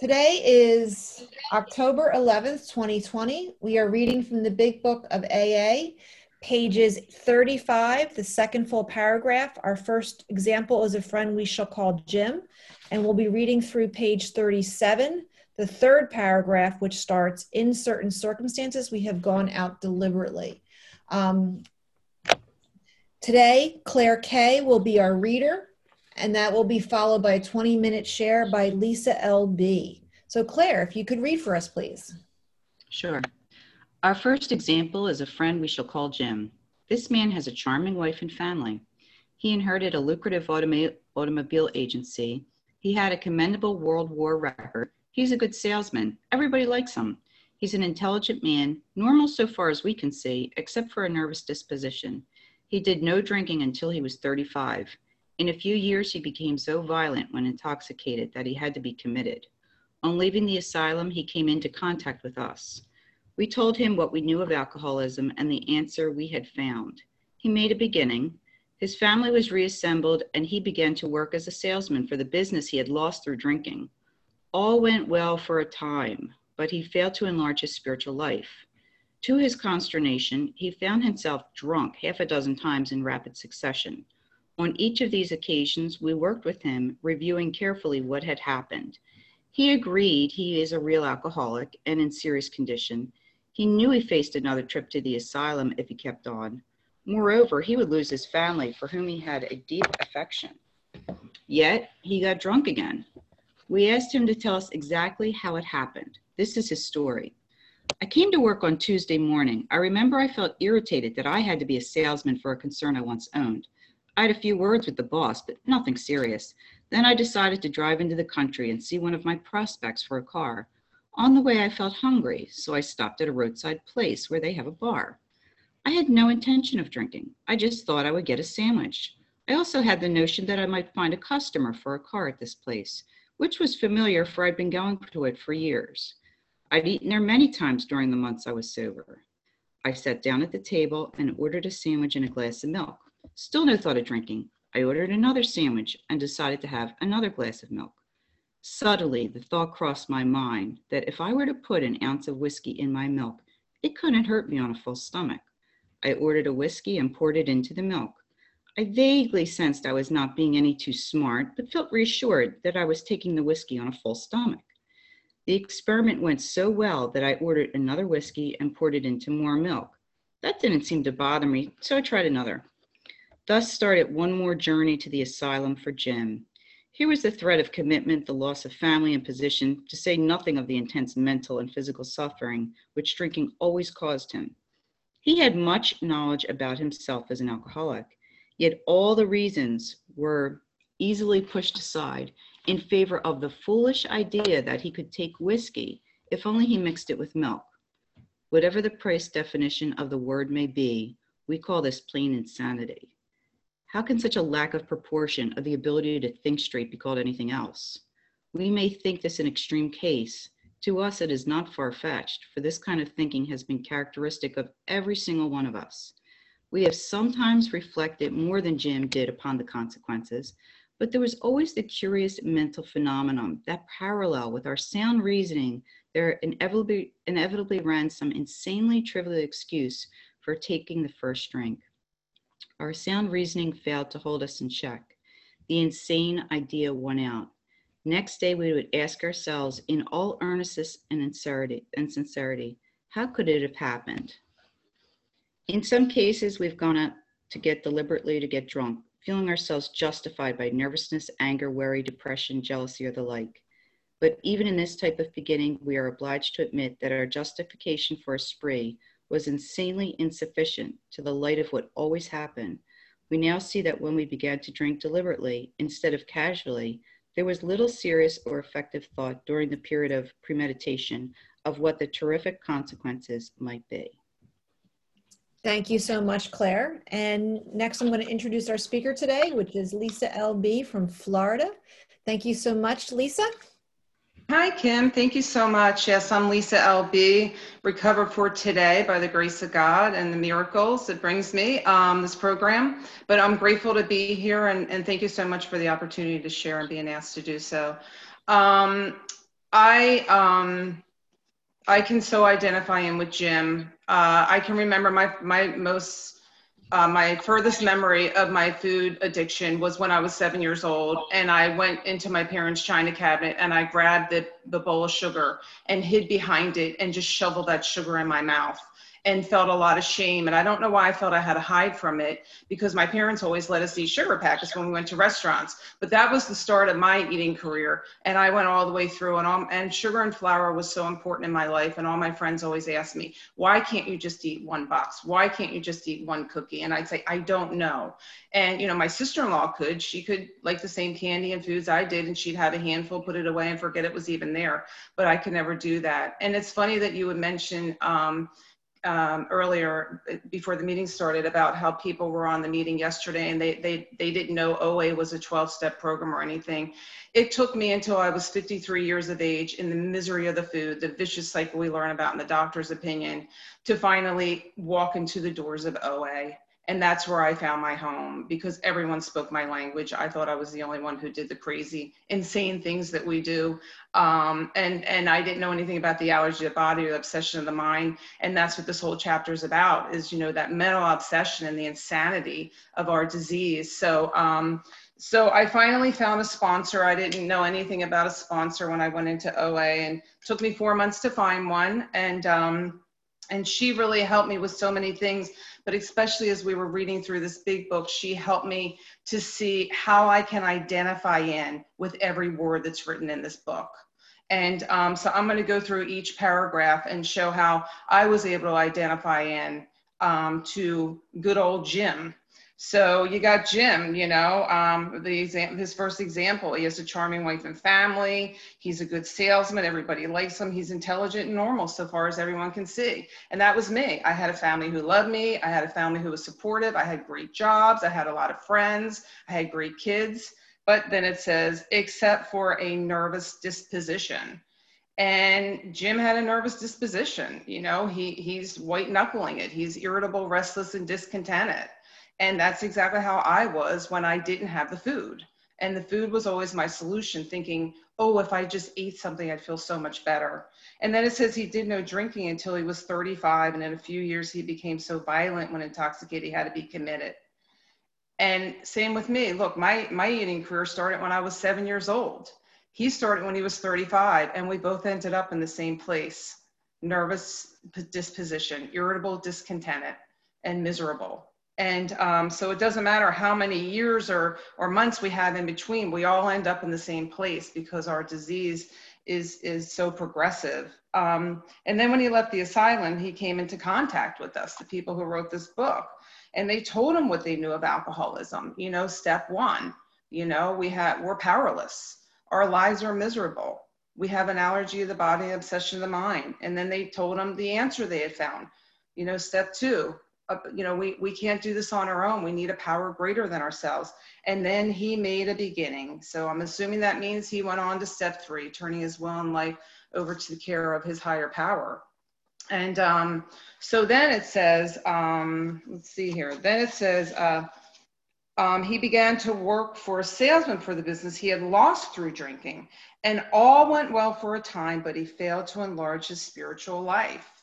Today is October 11th, 2020. We are reading from the Big Book of AA, pages 35, the second full paragraph. Our first example is a friend we shall call Jim, and we'll be reading through page 37, the third paragraph, which starts In certain circumstances, we have gone out deliberately. Um, today, Claire Kay will be our reader and that will be followed by a 20 minute share by Lisa L.B. So, Claire, if you could read for us, please. Sure. Our first example is a friend we shall call Jim. This man has a charming wife and family. He inherited a lucrative automa- automobile agency. He had a commendable World War record. He's a good salesman. Everybody likes him. He's an intelligent man, normal so far as we can see, except for a nervous disposition. He did no drinking until he was 35. In a few years, he became so violent when intoxicated that he had to be committed. On leaving the asylum, he came into contact with us. We told him what we knew of alcoholism and the answer we had found. He made a beginning. His family was reassembled, and he began to work as a salesman for the business he had lost through drinking. All went well for a time, but he failed to enlarge his spiritual life. To his consternation, he found himself drunk half a dozen times in rapid succession. On each of these occasions, we worked with him, reviewing carefully what had happened. He agreed he is a real alcoholic and in serious condition. He knew he faced another trip to the asylum if he kept on. Moreover, he would lose his family for whom he had a deep affection. Yet, he got drunk again. We asked him to tell us exactly how it happened. This is his story. I came to work on Tuesday morning. I remember I felt irritated that I had to be a salesman for a concern I once owned. I had a few words with the boss, but nothing serious. Then I decided to drive into the country and see one of my prospects for a car. On the way, I felt hungry, so I stopped at a roadside place where they have a bar. I had no intention of drinking. I just thought I would get a sandwich. I also had the notion that I might find a customer for a car at this place, which was familiar for I'd been going to it for years. I'd eaten there many times during the months I was sober. I sat down at the table and ordered a sandwich and a glass of milk. Still no thought of drinking. I ordered another sandwich and decided to have another glass of milk. Subtly, the thought crossed my mind that if I were to put an ounce of whiskey in my milk, it couldn't hurt me on a full stomach. I ordered a whiskey and poured it into the milk. I vaguely sensed I was not being any too smart, but felt reassured that I was taking the whiskey on a full stomach. The experiment went so well that I ordered another whiskey and poured it into more milk. That didn't seem to bother me, so I tried another. Thus started one more journey to the asylum for Jim. Here was the threat of commitment, the loss of family and position, to say nothing of the intense mental and physical suffering which drinking always caused him. He had much knowledge about himself as an alcoholic, yet all the reasons were easily pushed aside in favor of the foolish idea that he could take whiskey if only he mixed it with milk. Whatever the price definition of the word may be, we call this plain insanity. How can such a lack of proportion of the ability to think straight be called anything else? We may think this an extreme case. To us, it is not far fetched, for this kind of thinking has been characteristic of every single one of us. We have sometimes reflected more than Jim did upon the consequences, but there was always the curious mental phenomenon, that parallel with our sound reasoning, there inevitably, inevitably ran some insanely trivial excuse for taking the first drink. Our sound reasoning failed to hold us in check. The insane idea won out. Next day, we would ask ourselves in all earnestness and sincerity, how could it have happened? In some cases, we've gone out to get deliberately to get drunk, feeling ourselves justified by nervousness, anger, worry, depression, jealousy, or the like. But even in this type of beginning, we are obliged to admit that our justification for a spree was insanely insufficient to the light of what always happened, we now see that when we began to drink deliberately instead of casually, there was little serious or effective thought during the period of premeditation of what the terrific consequences might be. Thank you so much, Claire. And next, I'm going to introduce our speaker today, which is Lisa LB from Florida. Thank you so much, Lisa. Hi, Kim. Thank you so much. Yes, I'm Lisa LB, recovered for today by the grace of God and the miracles it brings me, um, this program. But I'm grateful to be here and, and thank you so much for the opportunity to share and being asked to do so. Um, I um I can so identify him with Jim. Uh, I can remember my my most uh, my furthest memory of my food addiction was when I was seven years old, and I went into my parents' china cabinet and I grabbed the the bowl of sugar and hid behind it and just shoveled that sugar in my mouth and felt a lot of shame. And I don't know why I felt I had to hide from it because my parents always let us eat sugar packets when we went to restaurants. But that was the start of my eating career. And I went all the way through and all, and sugar and flour was so important in my life. And all my friends always asked me, why can't you just eat one box? Why can't you just eat one cookie? And I'd say, I don't know. And, you know, my sister-in-law could, she could like the same candy and foods I did, and she'd have a handful, put it away and forget it was even there. But I could never do that. And it's funny that you would mention, um, um, earlier uh, before the meeting started about how people were on the meeting yesterday and they, they, they didn't know OA was a 12 step program or anything. It took me until I was 53 years of age in the misery of the food, the vicious cycle we learn about in the doctor's opinion, to finally walk into the doors of OA and that's where I found my home because everyone spoke my language. I thought I was the only one who did the crazy, insane things that we do, um, and and I didn't know anything about the allergy of the body or the obsession of the mind. And that's what this whole chapter is about: is you know that mental obsession and the insanity of our disease. So. Um, so I finally found a sponsor. I didn't know anything about a sponsor when I went into OA, and took me four months to find one. And um, and she really helped me with so many things but especially as we were reading through this big book she helped me to see how i can identify in with every word that's written in this book. And um, so i'm going to go through each paragraph and show how i was able to identify in um, to good old jim so you got Jim, you know, um, the exam- his first example. He has a charming wife and family. He's a good salesman. Everybody likes him. He's intelligent and normal so far as everyone can see. And that was me. I had a family who loved me. I had a family who was supportive. I had great jobs. I had a lot of friends. I had great kids. But then it says, except for a nervous disposition. And Jim had a nervous disposition. You know, he he's white knuckling it. He's irritable, restless, and discontented and that's exactly how I was when I didn't have the food. And the food was always my solution, thinking, oh, if I just ate something, I'd feel so much better. And then it says he did no drinking until he was 35. And in a few years, he became so violent when intoxicated, he had to be committed. And same with me. Look, my, my eating career started when I was seven years old. He started when he was 35, and we both ended up in the same place nervous disposition, irritable, discontented, and miserable. And um, so it doesn't matter how many years or, or months we have in between, we all end up in the same place because our disease is, is so progressive. Um, and then when he left the asylum, he came into contact with us, the people who wrote this book. And they told him what they knew of alcoholism. You know, step one, you know, we have, we're powerless. Our lives are miserable. We have an allergy of the body, obsession of the mind. And then they told him the answer they had found. You know, step two, you know, we, we can't do this on our own. We need a power greater than ourselves. And then he made a beginning. So I'm assuming that means he went on to step three, turning his will and life over to the care of his higher power. And um, so then it says, um, let's see here. Then it says, uh, um, he began to work for a salesman for the business he had lost through drinking. And all went well for a time, but he failed to enlarge his spiritual life.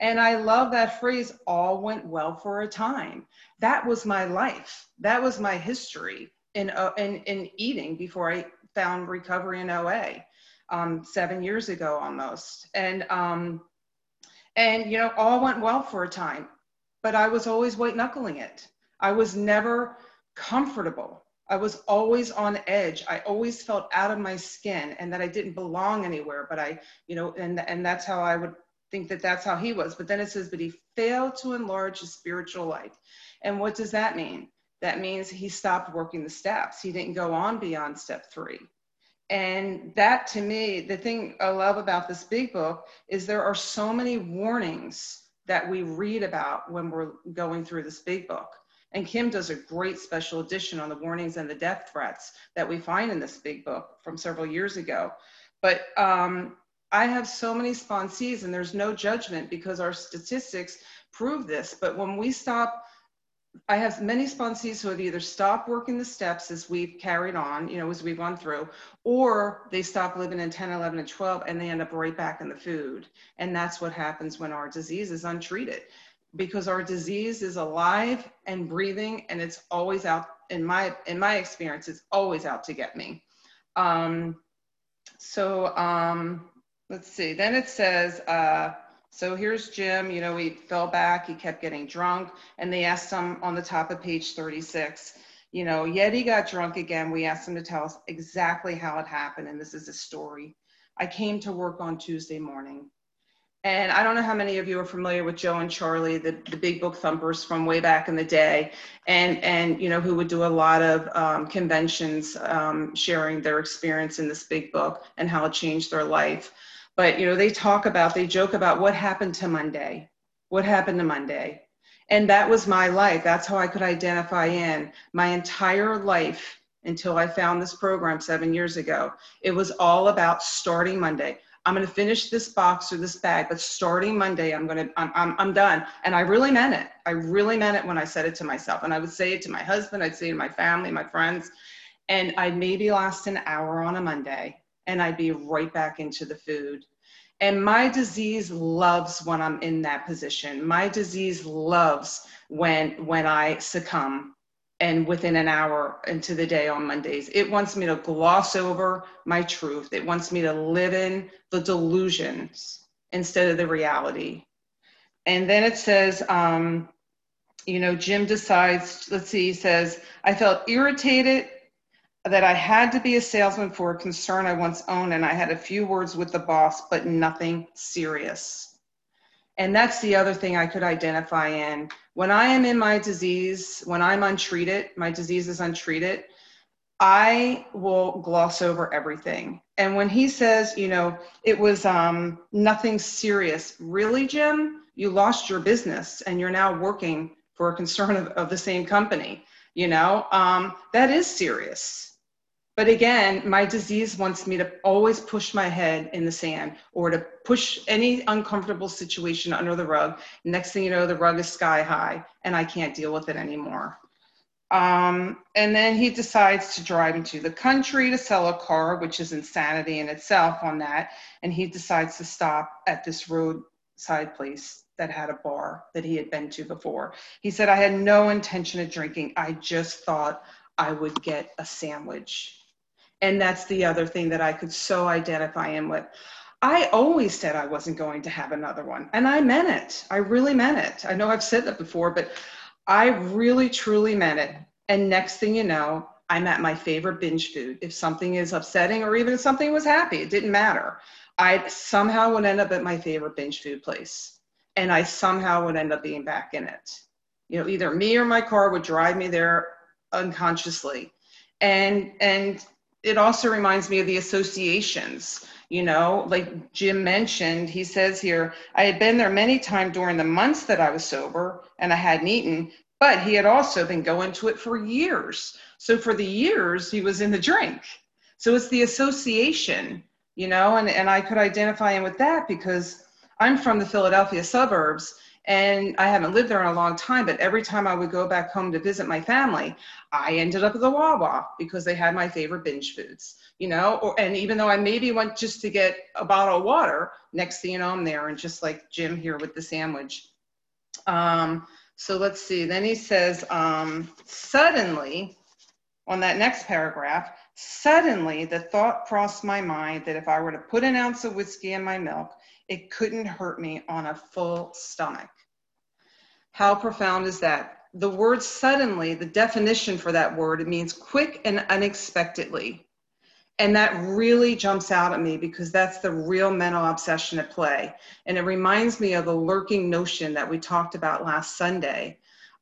And I love that phrase, all went well for a time. That was my life. That was my history in, uh, in, in eating before I found recovery in OA um, seven years ago almost. And, um, and, you know, all went well for a time, but I was always white knuckling it. I was never comfortable. I was always on edge. I always felt out of my skin and that I didn't belong anywhere. But I, you know, and and that's how I would think that that's how he was. But then it says, but he failed to enlarge his spiritual life. And what does that mean? That means he stopped working the steps. He didn't go on beyond step three. And that to me, the thing I love about this big book is there are so many warnings that we read about when we're going through this big book. And Kim does a great special edition on the warnings and the death threats that we find in this big book from several years ago. But um, I have so many sponsees and there's no judgment because our statistics prove this. But when we stop I have many sponsees who have either stopped working the steps as we've carried on, you know, as we've gone through, or they stop living in 10, 11, and 12, and they end up right back in the food. And that's what happens when our disease is untreated because our disease is alive and breathing and it's always out in my in my experience it's always out to get me um, so um, let's see then it says uh, so here's Jim, you know, he fell back, he kept getting drunk, and they asked him on the top of page 36, you know, yet he got drunk again. We asked him to tell us exactly how it happened, and this is a story. I came to work on Tuesday morning. And I don't know how many of you are familiar with Joe and Charlie, the, the big book thumpers from way back in the day, and and you know who would do a lot of um, conventions, um, sharing their experience in this big book and how it changed their life. But you know, they talk about, they joke about what happened to Monday. What happened to Monday? And that was my life. That's how I could identify in my entire life until I found this program seven years ago. It was all about starting Monday. I'm going to finish this box or this bag, but starting Monday, I'm going to, I'm, I'm, I'm done. And I really meant it. I really meant it when I said it to myself. And I would say it to my husband, I'd say it to my family, my friends. And I'd maybe last an hour on a Monday and I'd be right back into the food. And my disease loves when I'm in that position. My disease loves when when I succumb and within an hour into the day on Mondays. It wants me to gloss over my truth. It wants me to live in the delusions instead of the reality. And then it says, um, you know, Jim decides, let's see, he says, I felt irritated that I had to be a salesman for a concern I once owned, and I had a few words with the boss, but nothing serious. And that's the other thing I could identify in. When I am in my disease, when I'm untreated, my disease is untreated, I will gloss over everything. And when he says, you know, it was um, nothing serious, really, Jim, you lost your business and you're now working for a concern of, of the same company, you know, um, that is serious but again, my disease wants me to always push my head in the sand or to push any uncomfortable situation under the rug. Next thing you know, the rug is sky high and I can't deal with it anymore. Um, and then he decides to drive into the country to sell a car, which is insanity in itself on that. And he decides to stop at this roadside place that had a bar that he had been to before. He said, I had no intention of drinking. I just thought I would get a sandwich. And that's the other thing that I could so identify in with. I always said I wasn't going to have another one. And I meant it. I really meant it. I know I've said that before, but I really, truly meant it. And next thing you know, I'm at my favorite binge food. If something is upsetting or even if something was happy, it didn't matter. I somehow would end up at my favorite binge food place. And I somehow would end up being back in it. You know, either me or my car would drive me there unconsciously. And and it also reminds me of the associations you know like jim mentioned he says here i had been there many times during the months that i was sober and i hadn't eaten but he had also been going to it for years. So for the years he was in the drink. So it's the association you know and, and i could identify him with that because i'm from the philadelphia suburbs and I haven't lived there in a long time, but every time I would go back home to visit my family, I ended up at the Wawa because they had my favorite binge foods, you know, or, and even though I maybe went just to get a bottle of water, next thing you know, I'm there and just like Jim here with the sandwich. Um, so let's see. Then he says, um, suddenly, on that next paragraph, suddenly the thought crossed my mind that if I were to put an ounce of whiskey in my milk, it couldn't hurt me on a full stomach. How profound is that? The word suddenly, the definition for that word, it means quick and unexpectedly. And that really jumps out at me because that's the real mental obsession at play. And it reminds me of the lurking notion that we talked about last Sunday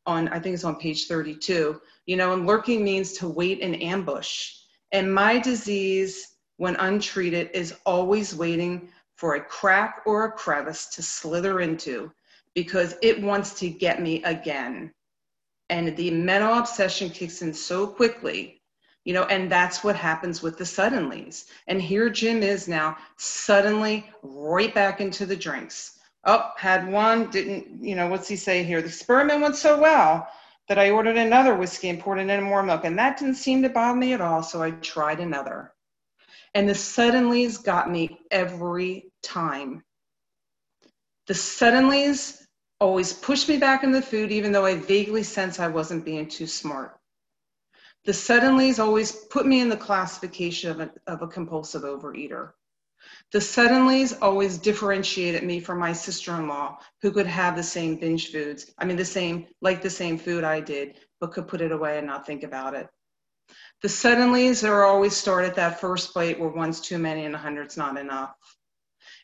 on, I think it's on page 32. You know, and lurking means to wait in ambush. And my disease, when untreated, is always waiting for a crack or a crevice to slither into because it wants to get me again. And the mental obsession kicks in so quickly, you know, and that's what happens with the suddenlies. And here Jim is now, suddenly right back into the drinks. Oh, had one, didn't, you know, what's he say here? The experiment went so well, that I ordered another whiskey and poured it in more milk. And that didn't seem to bother me at all. So I tried another. And the suddenlies got me every time. The suddenlies always pushed me back in the food, even though I vaguely sense I wasn't being too smart. The suddenlies always put me in the classification of a, of a compulsive overeater. The suddenlies always differentiated me from my sister-in-law who could have the same binge foods. I mean, the same, like the same food I did, but could put it away and not think about it. The suddenlies are always start at that first bite where one's too many and a hundred's not enough.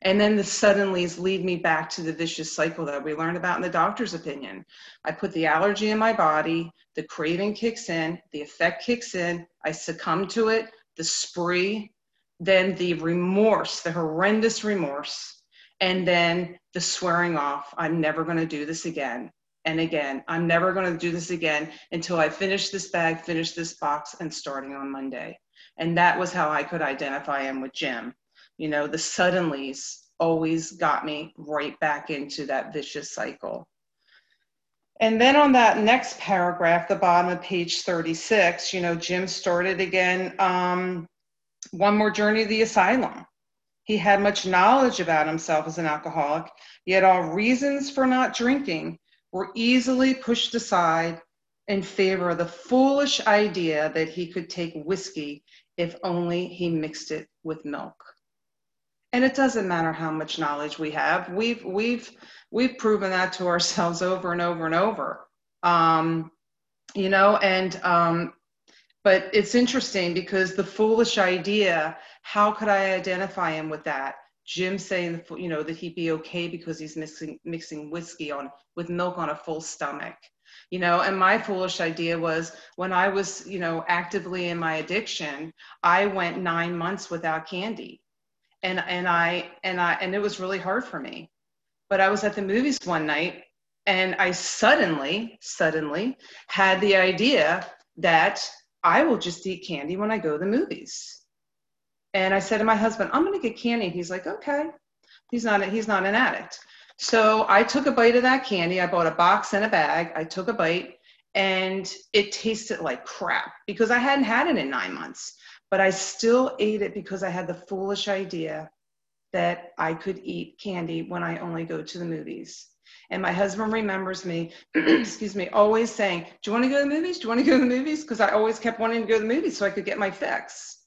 And then the suddenlies lead me back to the vicious cycle that we learned about in the doctor's opinion. I put the allergy in my body, the craving kicks in, the effect kicks in, I succumb to it, the spree, then the remorse, the horrendous remorse, and then the swearing off. I'm never going to do this again. And again, I'm never going to do this again until I finish this bag, finish this box, and starting on Monday. And that was how I could identify him with Jim you know, the suddenlies always got me right back into that vicious cycle. And then on that next paragraph, the bottom of page 36, you know, Jim started again um, one more journey to the asylum. He had much knowledge about himself as an alcoholic, yet all reasons for not drinking were easily pushed aside in favor of the foolish idea that he could take whiskey if only he mixed it with milk and it doesn't matter how much knowledge we have. We've we've we've proven that to ourselves over and over and over. Um, you know and um, but it's interesting because the foolish idea how could i identify him with that? Jim saying you know that he'd be okay because he's mixing mixing whiskey on with milk on a full stomach. You know and my foolish idea was when i was you know actively in my addiction i went nine months without candy and and I and I and it was really hard for me. But I was at the movies one night and I suddenly suddenly had the idea that I will just eat candy when I go to the movies. And I said to my husband, I'm going to get candy. He's like, okay. He's not a, he's not an addict. So I took a bite of that candy. I bought a box and a bag. I took a bite and it tasted like crap because I hadn't had it in nine months but I still ate it because I had the foolish idea that I could eat candy when I only go to the movies. And my husband remembers me, excuse me, always saying, Do you want to go to the movies? Do you want to go to the movies? Because I always kept wanting to go to the movies so I could get my fix.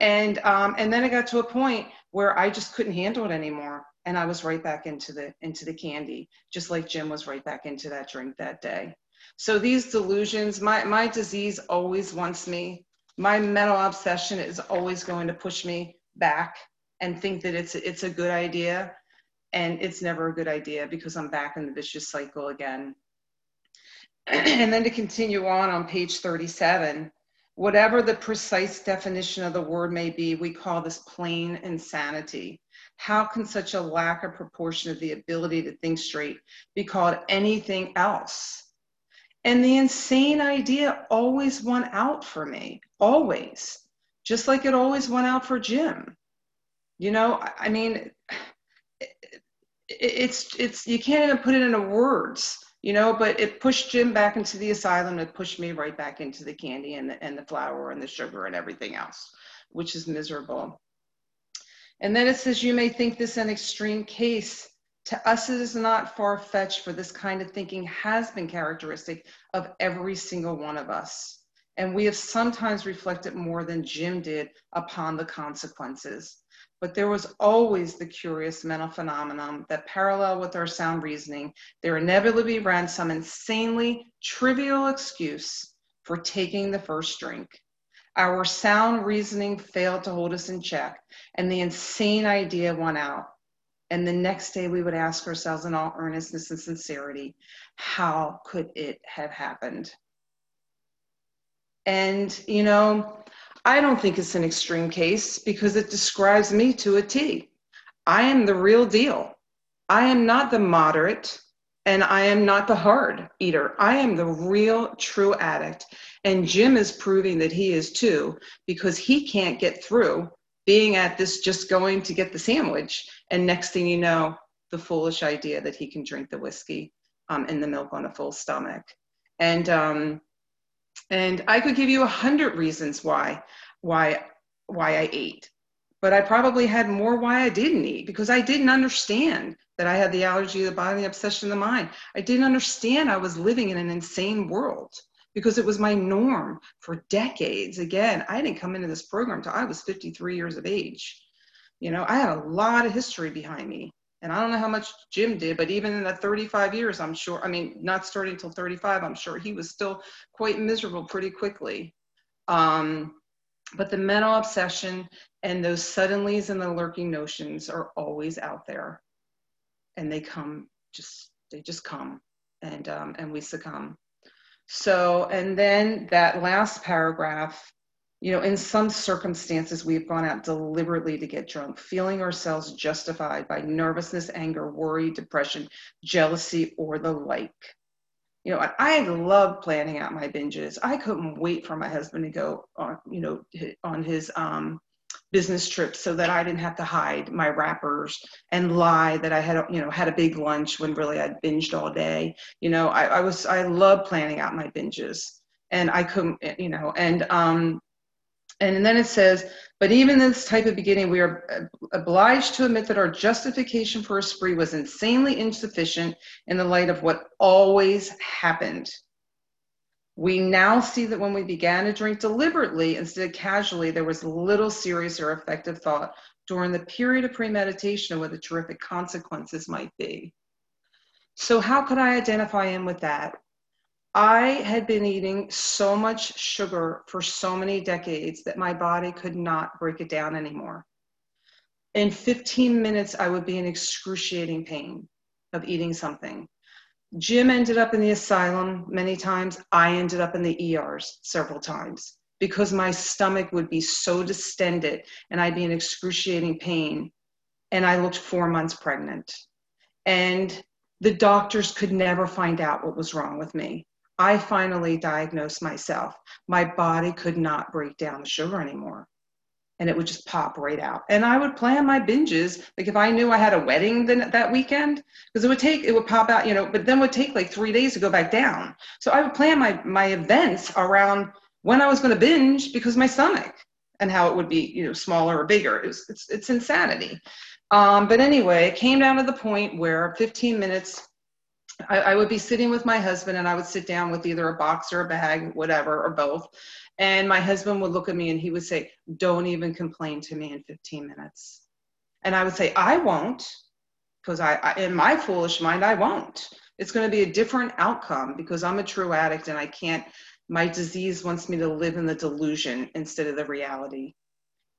And um, and then it got to a point where I just couldn't handle it anymore. And I was right back into the into the candy, just like Jim was right back into that drink that day. So these delusions, my my disease always wants me my mental obsession is always going to push me back and think that it's it's a good idea. And it's never a good idea because i'm back in the vicious cycle again. And then to continue on on page 37 whatever the precise definition of the word may be we call this plain insanity. How can such a lack of proportion of the ability to think straight be called anything else and the insane idea always won out for me, always, just like it always went out for Jim. You know, I mean, it's it's you can't even put it into words, you know. But it pushed Jim back into the asylum. It pushed me right back into the candy and the and the flour and the sugar and everything else, which is miserable. And then it says, you may think this an extreme case to us, it is not far fetched, for this kind of thinking has been characteristic of every single one of us. And we have sometimes reflected more than Jim did upon the consequences. But there was always the curious mental phenomenon that, parallel with our sound reasoning, there inevitably ran some insanely trivial excuse for taking the first drink. Our sound reasoning failed to hold us in check, and the insane idea won out. And the next day we would ask ourselves in all earnestness and sincerity, how could it have happened? And, you know, I don't think it's an extreme case because it describes me to a T. I am the real deal. I am not the moderate and I am not the hard eater. I am the real true addict. And Jim is proving that he is too because he can't get through being at this just going to get the sandwich. And next thing you know the foolish idea that he can drink the whiskey um, and the milk on a full stomach. And um, and I could give you a hundred reasons why why why I ate, but I probably had more why I didn't eat because I didn't understand that I had the allergy of the body, the obsession of the mind. I didn't understand I was living in an insane world because it was my norm for decades. Again, I didn't come into this program until I was 53 years of age. You know, I had a lot of history behind me. And I don't know how much Jim did, but even in the 35 years, I'm sure, I mean, not starting until 35, I'm sure he was still quite miserable pretty quickly. Um, but the mental obsession and those suddenlies and the lurking notions are always out there. And they come just, they just come and, um, and we succumb. So, and then that last paragraph, you know, in some circumstances, we've gone out deliberately to get drunk, feeling ourselves justified by nervousness, anger, worry, depression, jealousy, or the like. You know, I love planning out my binges. I couldn't wait for my husband to go on, you know, on his um, business trips so that I didn't have to hide my wrappers and lie that I had, you know, had a big lunch when really I'd binged all day. You know, I, I was, I love planning out my binges and I couldn't, you know, and, um, and then it says, but even this type of beginning, we are obliged to admit that our justification for a spree was insanely insufficient in the light of what always happened. We now see that when we began to drink deliberately instead of casually, there was little serious or effective thought during the period of premeditation of what the terrific consequences might be. So, how could I identify in with that? I had been eating so much sugar for so many decades that my body could not break it down anymore. In 15 minutes, I would be in excruciating pain of eating something. Jim ended up in the asylum many times. I ended up in the ERs several times because my stomach would be so distended and I'd be in excruciating pain. And I looked four months pregnant. And the doctors could never find out what was wrong with me. I finally diagnosed myself. My body could not break down the sugar anymore and it would just pop right out. And I would plan my binges, like if I knew I had a wedding then, that weekend, because it would take, it would pop out, you know, but then would take like three days to go back down. So I would plan my, my events around when I was going to binge because my stomach and how it would be, you know, smaller or bigger. It was, it's, it's insanity. Um, but anyway, it came down to the point where 15 minutes, I, I would be sitting with my husband and I would sit down with either a box or a bag, whatever, or both and my husband would look at me and he would say, Don't even complain to me in 15 minutes. And I would say, I won't, because I, I, in my foolish mind, I won't. It's going to be a different outcome because I'm a true addict and I can't, my disease wants me to live in the delusion instead of the reality.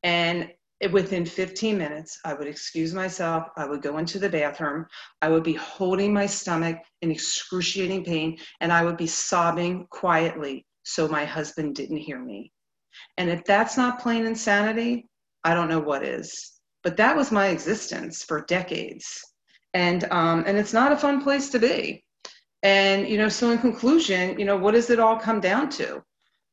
And within 15 minutes, I would excuse myself. I would go into the bathroom. I would be holding my stomach in excruciating pain and I would be sobbing quietly so my husband didn't hear me. And if that's not plain insanity, I don't know what is. But that was my existence for decades. And, um, and it's not a fun place to be. And, you know, so in conclusion, you know, what does it all come down to?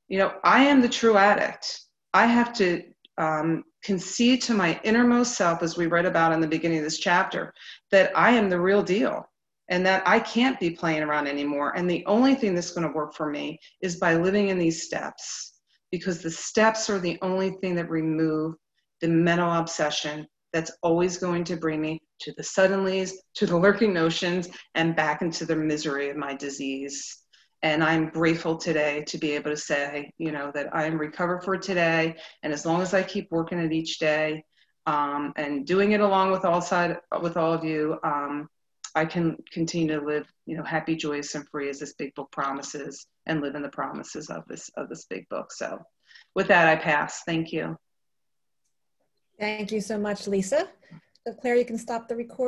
You know, I am the true addict. I have to um, concede to my innermost self, as we read about in the beginning of this chapter, that I am the real deal and that I can't be playing around anymore. And the only thing that's going to work for me is by living in these steps, because the steps are the only thing that remove the mental obsession that's always going to bring me to the suddenlies, to the lurking notions, and back into the misery of my disease. And I'm grateful today to be able to say, you know, that I am recovered for today. And as long as I keep working it each day um, and doing it along with all side with all of you, um, I can continue to live, you know, happy, joyous, and free as this big book promises, and live in the promises of this of this big book. So, with that, I pass. Thank you. Thank you so much, Lisa. So, Claire, you can stop the recording.